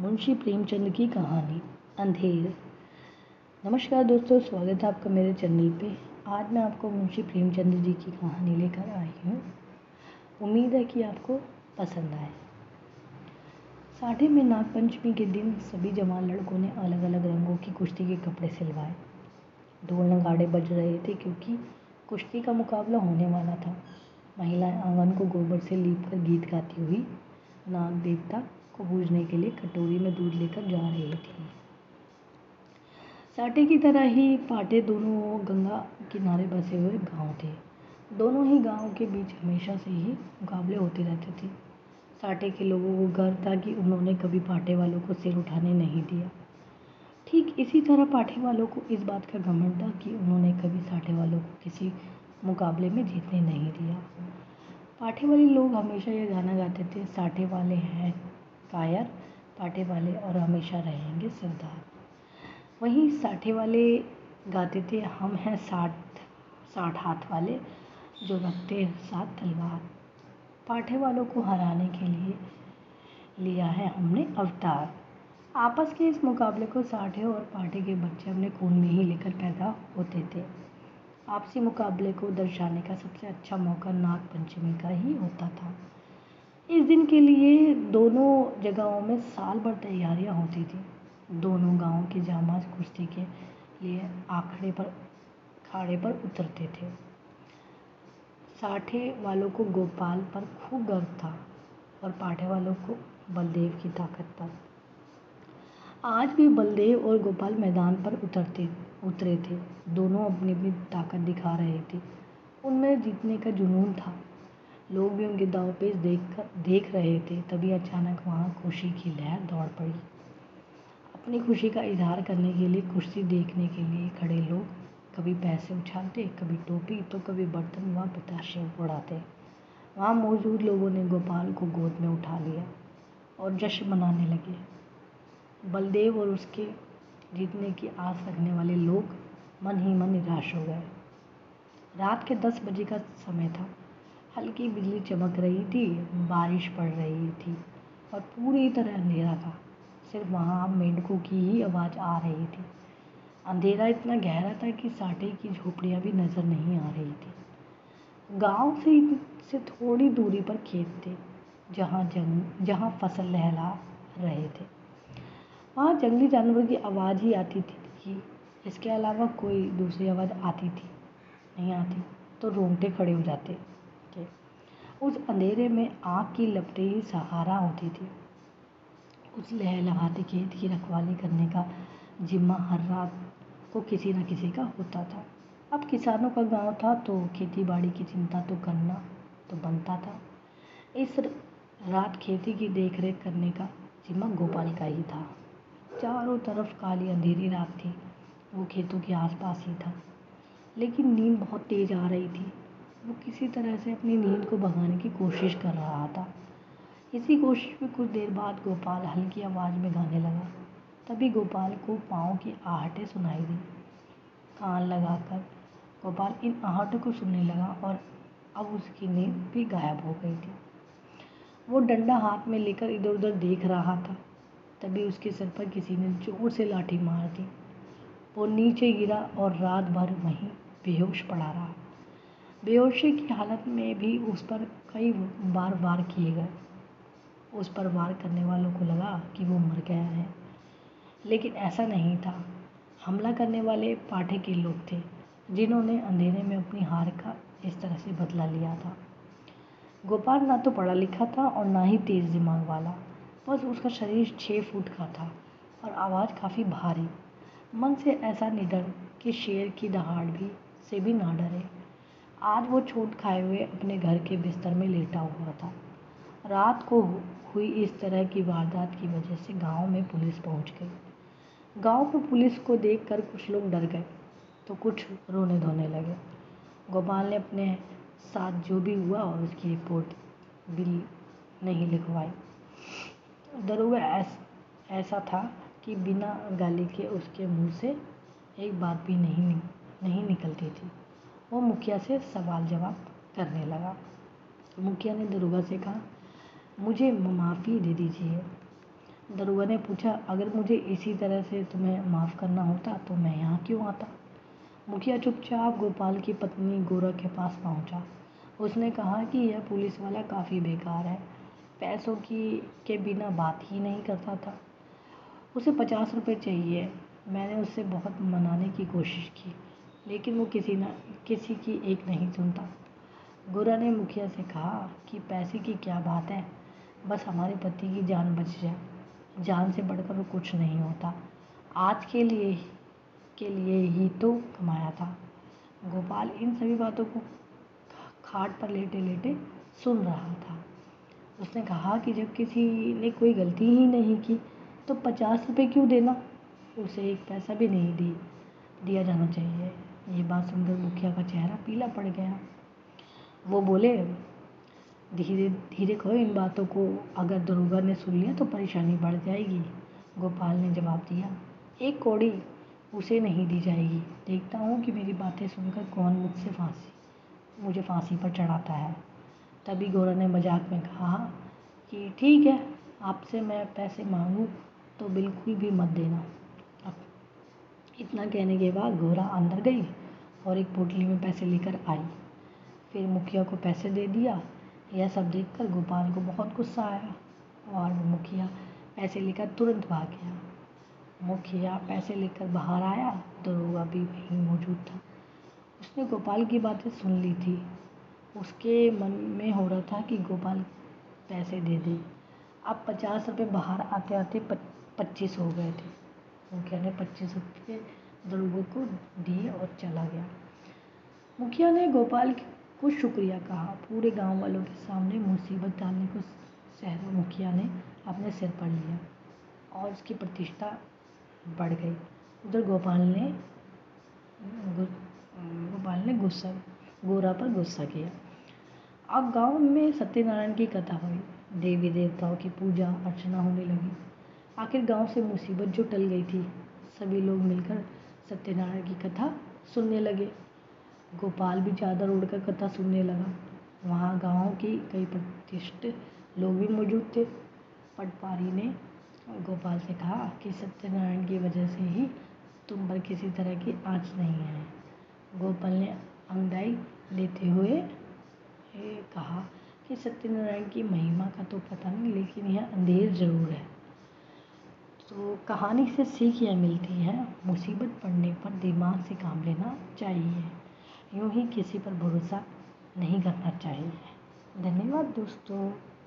मुंशी प्रेमचंद की कहानी, अंधेर। नमस्कार दोस्तों, स्वागत है आपका मेरे चैनल पे। आज मैं आपको मुंशी प्रेमचंद जी की कहानी लेकर आई हूँ। उम्मीद है कि आपको पसंद आए। साढ़े में नागपंचमी के दिन सभी जवान लड़कों ने अलग अलग रंगों की कुश्ती के कपड़े सिलवाए। ढोल नगाड़े बज रहे थे क्योंकि कुश्ती का मुकाबला होने वाला था। महिलाएँ आँगन को गोबर से लीप कर गीत गाती हुई नाग देवता को पूजने के लिए कटोरी में दूध लेकर जा रही थी। साटे की तरह ही पाटे दोनों गंगा किनारे बसे हुए गाँव थे। दोनों ही गाँव के बीच हमेशा से ही मुकाबले होते रहते थे। साटे के लोगों को गर्व था कि उन्होंने कभी पाटे वालों को सिर उठाने नहीं दिया। ठीक इसी तरह पाठे वालों को इस बात का घमंड था कि उन्होंने कभी साठे वालों को किसी मुकाबले में जीतने नहीं दिया। पाठे वाले लोग हमेशा ये गाना गाते थे, साठे वाले हैं कायर पाटे वाले और हमेशा रहेंगे सरदार। वहीं साठे वाले गाते थे, हम हैं साठ साठ हाथ वाले जो रखते साथ तलवार। पाठे वालों को हराने के लिए लिया है हमने अवतार। आपस के इस मुकाबले को साठे और पाठे के बच्चे अपने खून में ही लेकर पैदा होते थे। आपसी मुकाबले को दर्शाने का सबसे अच्छा मौका नाग पंचमी का ही होता था। इस दिन के लिए दोनों जगहों में साल भर तैयारियाँ होती थी। दोनों गाँवों के जामाज कुश्ती के लिए आखड़े पर, खाड़े पर उतरते थे। साठे वालों को गोपाल पर खूब गर्व था और पाठे वालों को बलदेव की ताकत पर। आज भी बलदेव और गोपाल मैदान पर उतरते, उतरे थे। दोनों अपनी अपनी ताकत दिखा रहे थे। उनमें जीतने का जुनून था। लोग भी उनके दावपेच देख कर देख रहे थे, तभी अचानक वहाँ खुशी की लहर दौड़ पड़ी। अपनी खुशी का इजहार करने के लिए कुश्ती देखने के लिए खड़े लोग कभी पैसे उछालते, कभी टोपी तो कभी बर्तन व बताशे उड़ाते। वहाँ मौजूद लोगों ने गोपाल को गोद में उठा लिया और जश्न मनाने लगे। बलदेव और उसके जीतने की आस रखने वाले लोग मन ही मन निराश हो गए। रात के दस बजे का समय था। हल्की बिजली चमक रही थी, बारिश पड़ रही थी और पूरी तरह अंधेरा था। सिर्फ़ वहाँ मेंढकों की ही आवाज़ आ रही थी। अंधेरा इतना गहरा था कि साटे की झोपड़ियाँ भी नज़र नहीं आ रही थी। गाँव से से थोड़ी दूरी पर खेत थे, जहाँ जंग, जहाँ फ़सल लहला रहे थे। वहाँ जंगली जानवर की आवाज़ ही आती थी कि इसके अलावा कोई दूसरी आवाज़ आती थी, नहीं आती तो रोंगटे खड़े हो जाते। उस अंधेरे में आग की लपटें ही सहारा होती थी। उस लहलहाते खेत की रखवाली करने का जिम्मा हर रात को किसी न किसी का होता था। अब किसानों का गाँव था तो खेती बाड़ी की चिंता तो करना तो बनता था। इस रात खेती की देख रेख करने का जिम्मा गोपाल का ही था। चारों तरफ़ काली अंधेरी रात थी, वो खेतों के आसपास ही था। लेकिन नींद बहुत तेज़ आ रही थी। वो किसी तरह से अपनी नींद को भगाने की कोशिश कर रहा था। इसी कोशिश में कुछ देर बाद गोपाल हल्की आवाज़ में गाने लगा। तभी गोपाल को पाँव की आहटें सुनाई दी। कान लगाकर गोपाल इन आहटों को सुनने लगा और अब उसकी नींद भी गायब हो गई थी। वो डंडा हाथ में लेकर इधर उधर देख रहा था। तभी उसके सर पर किसी ने ज़ोर से लाठी मार दी। वो नीचे गिरा और रात भर वहीं बेहोश पड़ा रहा। बेहोशी की हालत में भी उस पर कई बार वार किए गए। उस पर वार करने वालों को लगा कि वो मर गया है। लेकिन ऐसा नहीं था। हमला करने वाले पाठे के लोग थे, जिन्होंने अंधेरे में अपनी हार का इस तरह से बदला लिया था। गोपाल ना तो पढ़ा लिखा था और ना ही तेज़ दिमाग वाला। बस उसका शरीर छः फुट का था और आवाज़ काफ़ी भारी। मन से ऐसा निडर कि शेर की दहाड़ भी से भी ना डरे। आज वो छूट खाए हुए अपने घर के बिस्तर में लेटा हुआ था। रात को हुई इस तरह की वारदात की वजह से गाँव में पुलिस पहुँच गई। गाँव में पुलिस को देखकर कुछ लोग डर गए तो कुछ रोने धोने लगे। गोपाल ने अपने साथ जो भी हुआ और उसकी रिपोर्ट भी नहीं लिखवाई। दरोगा ऐस, ऐसा था कि बिना गाली के उसके मुँह से एक बात भी नहीं नहीं निकलती थी। वो मुखिया से सवाल जवाब करने लगा। मुखिया ने दरोगा से कहा, मुझे माफ़ी दे दीजिए। दरोगा ने पूछा, अगर मुझे इसी तरह से तुम्हें माफ़ करना होता तो मैं यहाँ क्यों आता? मुखिया चुपचाप गोपाल की पत्नी गोरा के पास पहुँचा। उसने कहा कि यह पुलिस वाला काफ़ी बेकार है। पैसों की, के बिना बात ही नहीं करता था। उसे पचास रुपये चाहिए। मैंने उससे बहुत मनाने की कोशिश की। लेकिन वो किसी न, किसी की एक नहीं सुनता। गोरा ने मुखिया से कहा कि पैसे की क्या बात है? बस हमारे पति की जान बच जाए। जान से बढ़कर वो कुछ नहीं होता। आज के लिए के लिए ही तो कमाया था। गोपाल इन सभी बातों को खाट पर लेटे लेटे सुन रहा था। उसने कहा कि जब किसी ने कोई गलती ही नहीं की तो पचास रुपये क्यों देना? उसे एक पैसा भी नहीं दी, दिया जाना चाहिए। ये बात सुनकर मुखिया का चेहरा पीला पड़ गया। वो बोले, धीरे धीरे कहो इन बातों को। अगर दरोगा ने सुन लिया तो परेशानी बढ़ जाएगी। गोपाल ने जवाब दिया, एक कौड़ी उसे नहीं दी जाएगी। देखता हूँ कि मेरी बातें सुनकर कौन मुझसे फांसी, मुझे फांसी पर चढ़ाता है। तभी गोरा ने मज़ाक में कहा कि, ठीक है, आपसे मैं पैसे मांगूँ तो बिल्कुल भी मत देना। अब इतना कहने के बाद गोरा अंदर गई। और एक पोटली में पैसे लेकर आई। फिर मुखिया को पैसे दे दिया। यह सब देखकर गोपाल को बहुत गुस्सा आया और मुखिया पैसे लेकर तुरंत भाग गया। मुखिया पैसे लेकर बाहर आया दरोगा भी वहीं मौजूद था। उसने गोपाल की बातें सुन ली थी। उसके मन में हो रहा था कि गोपाल पैसे दे दे। अब पचास रुपये बाहर आते आते पच्चीस हो गए थे। मुखिया ने पच्चीस रुपये दरोगा को दिए और चला गया। मुखिया ने गोपाल को शुक्रिया कहा। पूरे गाँव वालों के सामने मुसीबत डालने को शहर मुखिया ने अपने सिर पर लिया और उसकी प्रतिष्ठा बढ़ गई। उधर गोपाल ने गोपाल ने गुस्सा, गोरा पर गुस्सा किया। अब गाँव में सत्यनारायण की कथा हुई। देवी देवताओं की पूजा, अर्चना होने लगी। आखिर गाँव से मुसीबत जो टल गई थी, सभी लोग मिलकर सत्यनारायण की कथा सुनने लगे। गोपाल भी चादर ओढ़कर कथा सुनने लगा। वहाँ गाँव के कई प्रतिष्ठित लोग भी मौजूद थे। पटवारी ने गोपाल से कहा कि सत्यनारायण की वजह से ही तुम पर किसी तरह की आँच नहीं है। गोपाल ने अंगड़ाई लेते हुए कहा कि सत्यनारायण की महिमा का तो पता नहीं, लेकिन यह अंधेर ज़रूर है। तो कहानी से सीख यह मिलती है, मुसीबत पड़ने पर दिमाग से काम लेना चाहिए। यूँ ही किसी पर भरोसा नहीं करना चाहिए। धन्यवाद दोस्तों।